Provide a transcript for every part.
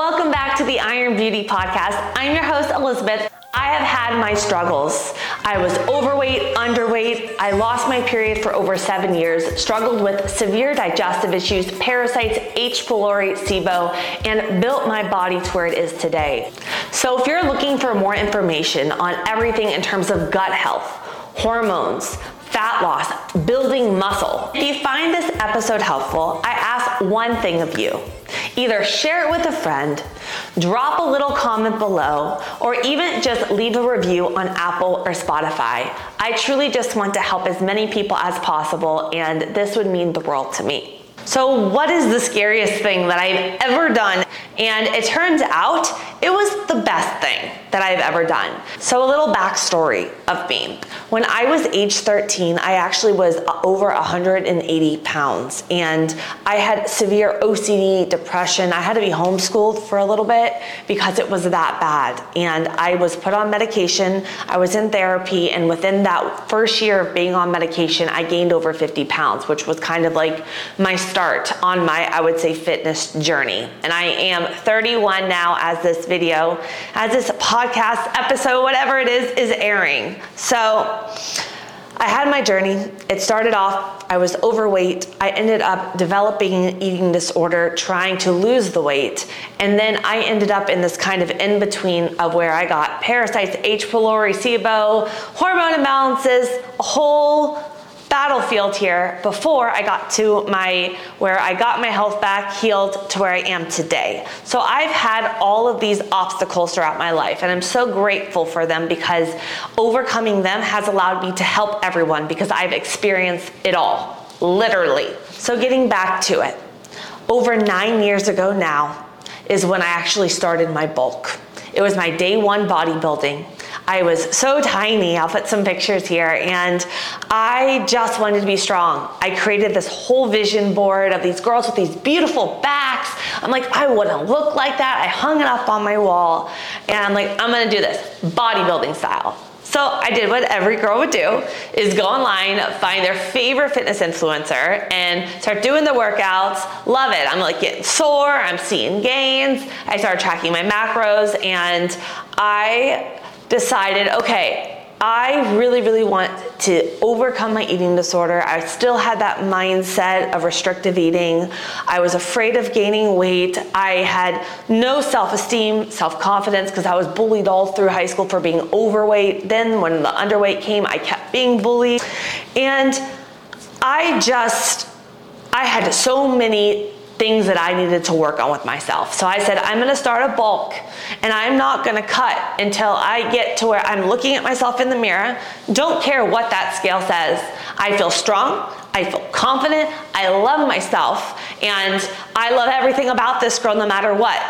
Welcome back to the Iron Beauty Podcast. I'm your host, Elizabeth. I have had my struggles. I was overweight, underweight. I lost my period for over seven years, struggled with severe digestive issues, parasites, H. pylori, SIBO, and built my body to where it is today. So if you're looking for more information on everything in terms of gut health, hormones, fat loss, building muscle. If you find this episode helpful, I ask one thing of you. Either share it with a friend, drop a little comment below, or even just leave a review on Apple or Spotify. I truly just want to help as many people as possible, and this would mean the world to me. So, what is the scariest thing that I've ever done? And it turns out it was the best thing that I've ever done. So, a little backstory of me. When I was age 13, I actually was over 180 pounds and I had severe OCD, depression. I had to be homeschooled for a little bit because it was that bad. And I was put on medication, I was in therapy, and within that first year of being on medication, I gained over 50 pounds, which was kind of like my start on my, I would say, fitness journey. And I am 31 now as this video, as this podcast episode, whatever it is, is airing. So I had my journey. It started off, I was overweight. I ended up developing an eating disorder, trying to lose the weight. And then I ended up in this kind of in between of where I got parasites, H. pylori, SIBO, hormone imbalances, a whole battlefield here before I got to my where I got my health back healed to where I am today. So I've had all of these obstacles throughout my life and I'm so grateful for them because overcoming them has allowed me to help everyone because I've experienced it all, literally. So getting back to it. Over 9 years ago now is when I actually started my bulk. It was my day 1 bodybuilding. I was so tiny. I'll put some pictures here. And I just wanted to be strong. I created this whole vision board of these girls with these beautiful backs. I'm like, I to look like that. I hung it up on my wall. And I'm like, I'm going to do this bodybuilding style. So I did what every girl would do is go online, find their favorite fitness influencer and start doing the workouts. Love it. I'm like getting sore, I'm seeing gains. I started tracking my macros and I decided, okay, I really, really want to overcome my eating disorder. I still had that mindset of restrictive eating. I was afraid of gaining weight. I had no self esteem, self confidence, because I was bullied all through high school for being overweight. Then, when the underweight came, I kept being bullied. And I just, I had so many things that I needed to work on with myself. So I said, I'm gonna start a bulk and I'm not gonna cut until I get to where I'm looking at myself in the mirror. Don't care what that scale says. I feel strong, I feel confident, I love myself, and I love everything about this girl no matter what.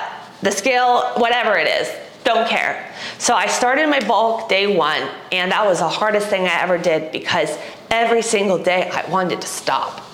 The scale, whatever it is, don't care. So I started my bulk day one, and that was the hardest thing I ever did because every single day I wanted to stop.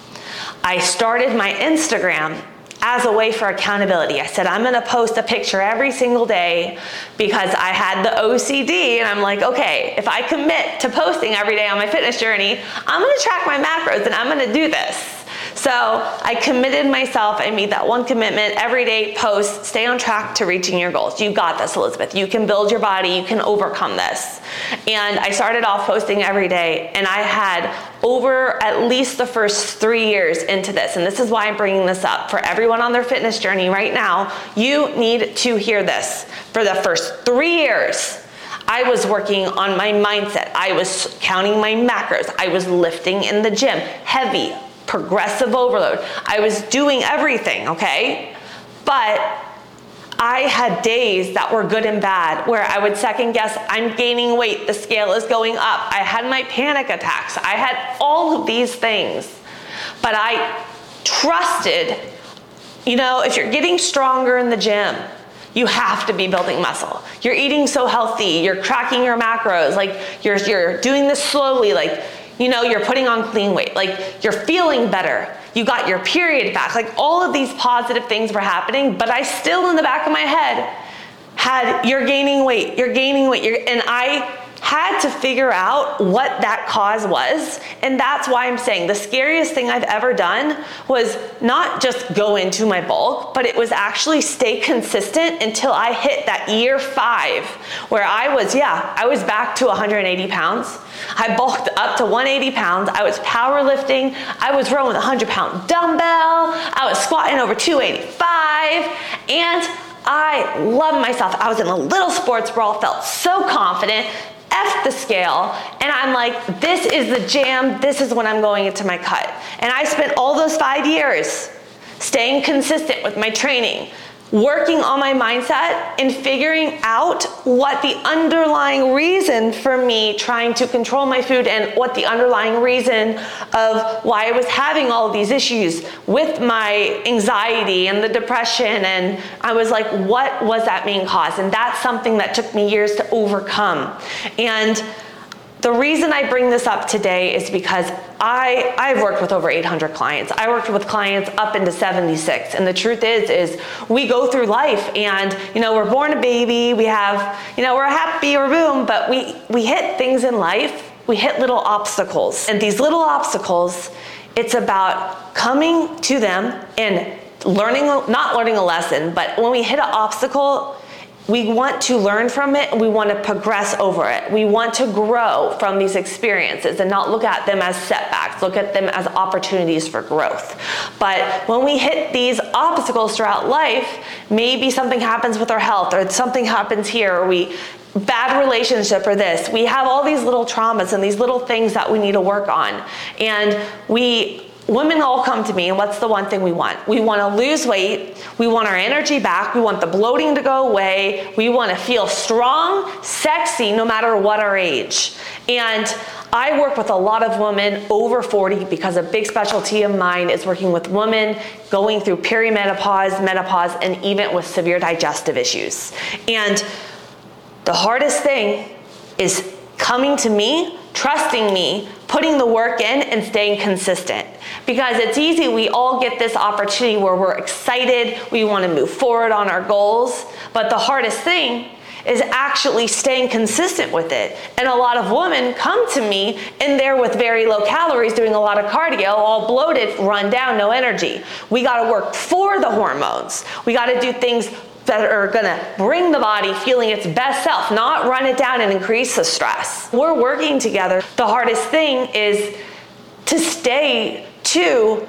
I started my Instagram as a way for accountability. I said, I'm gonna post a picture every single day because I had the OCD and I'm like, okay, if I commit to posting every day on my fitness journey, I'm gonna track my macros and I'm gonna do this. So I committed myself. I made that one commitment every day, post, stay on track to reaching your goals. You got this, Elizabeth. You can build your body, you can overcome this. And I started off posting every day, and I had over at least the first three years into this. And this is why I'm bringing this up for everyone on their fitness journey right now. You need to hear this. For the first three years, I was working on my mindset. I was counting my macros. I was lifting in the gym, heavy, progressive overload. I was doing everything, okay? But I had days that were good and bad where I would second guess I'm gaining weight, the scale is going up. I had my panic attacks. I had all of these things. But I trusted, you know, if you're getting stronger in the gym, you have to be building muscle. You're eating so healthy, you're tracking your macros, like you're you're doing this slowly, like you know, you're putting on clean weight, like you're feeling better. You got your period back. Like all of these positive things were happening, but I still in the back of my head had you're gaining weight, you're gaining weight, you're, and I had to figure out what that cause was. And that's why I'm saying the scariest thing I've ever done was not just go into my bulk, but it was actually stay consistent until I hit that year five where I was, yeah, I was back to 180 pounds. I bulked up to 180 pounds. I was powerlifting. I was rowing with a 100 pound dumbbell. I was squatting over 285. And I loved myself. I was in a little sports bra, felt so confident, F the scale, and I'm like, this is the jam, this is when I'm going into my cut. And I spent all those five years staying consistent with my training, working on my mindset and figuring out what the underlying reason for me trying to control my food and what the underlying reason of why I was having all these issues with my anxiety and the depression. And I was like, what was that main cause? And that's something that took me years to overcome. And the reason I bring this up today is because I, I've worked with over 800 clients. I worked with clients up into 76. And the truth is, is we go through life and, you know, we're born a baby, we have, you know, we're happy or boom, but we, we hit things in life, we hit little obstacles. And these little obstacles, it's about coming to them and learning, not learning a lesson, but when we hit an obstacle, we want to learn from it and we want to progress over it. We want to grow from these experiences and not look at them as setbacks, look at them as opportunities for growth. But when we hit these obstacles throughout life, maybe something happens with our health or something happens here or we bad relationship or this. We have all these little traumas and these little things that we need to work on. And we women all come to me and what's the one thing we want? We want to lose weight. We want our energy back. We want the bloating to go away. We want to feel strong sexy no matter what our age. And I work with a lot of women over 40 because a big specialty of mine is working with women going through perimenopause, menopause, and even with severe digestive issues. And the hardest thing is coming to me, trusting me, putting the work in, and staying consistent. Because it's easy, we all get this opportunity where we're excited, we want to move forward on our goals, but the hardest thing is actually staying consistent with it. And a lot of women come to me and they're with very low calories, doing a lot of cardio, all bloated, run down, no energy. We got to work for the hormones. We got to do things that are gonna bring the body feeling its best self, not run it down and increase the stress. We're working together. The hardest thing is to stay to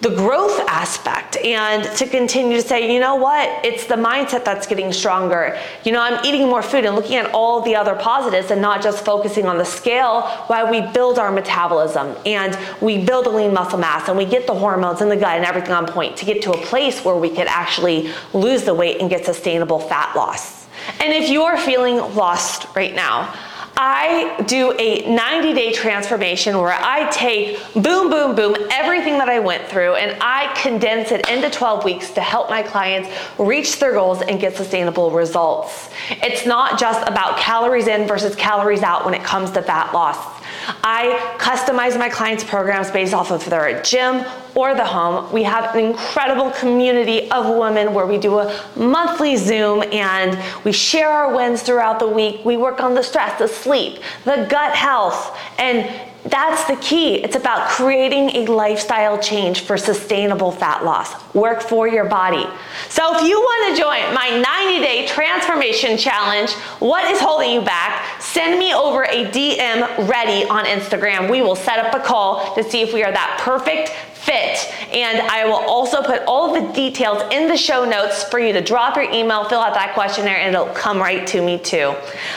the growth aspect and to continue to say, you know what, it's the mindset that's getting stronger. You know, I'm eating more food and looking at all the other positives and not just focusing on the scale while we build our metabolism and we build a lean muscle mass and we get the hormones in the gut and everything on point to get to a place where we could actually lose the weight and get sustainable fat loss. And if you're feeling lost right now, I do a 90 day transformation where I take boom, boom, boom, everything that I went through, and I condense it into 12 weeks to help my clients reach their goals and get sustainable results. It's not just about calories in versus calories out when it comes to fat loss. I customize my clients' programs based off of their gym or the home. We have an incredible community of women where we do a monthly Zoom and we share our wins throughout the week. We work on the stress, the sleep, the gut health, and that's the key. It's about creating a lifestyle change for sustainable fat loss. Work for your body. So if you want to join my 90 day transformation challenge, what is holding you back? Send me over a DM ready on Instagram. We will set up a call to see if we are that perfect fit. And I will also put all the details in the show notes for you to drop your email, fill out that questionnaire, and it'll come right to me too.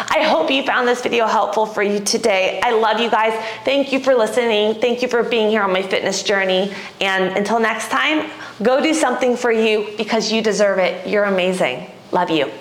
I hope you found this video helpful for you today. I love you guys. Thank you for listening. Thank you for being here on my fitness journey. And until next time, go do something for you because you deserve it. You're amazing. Love you.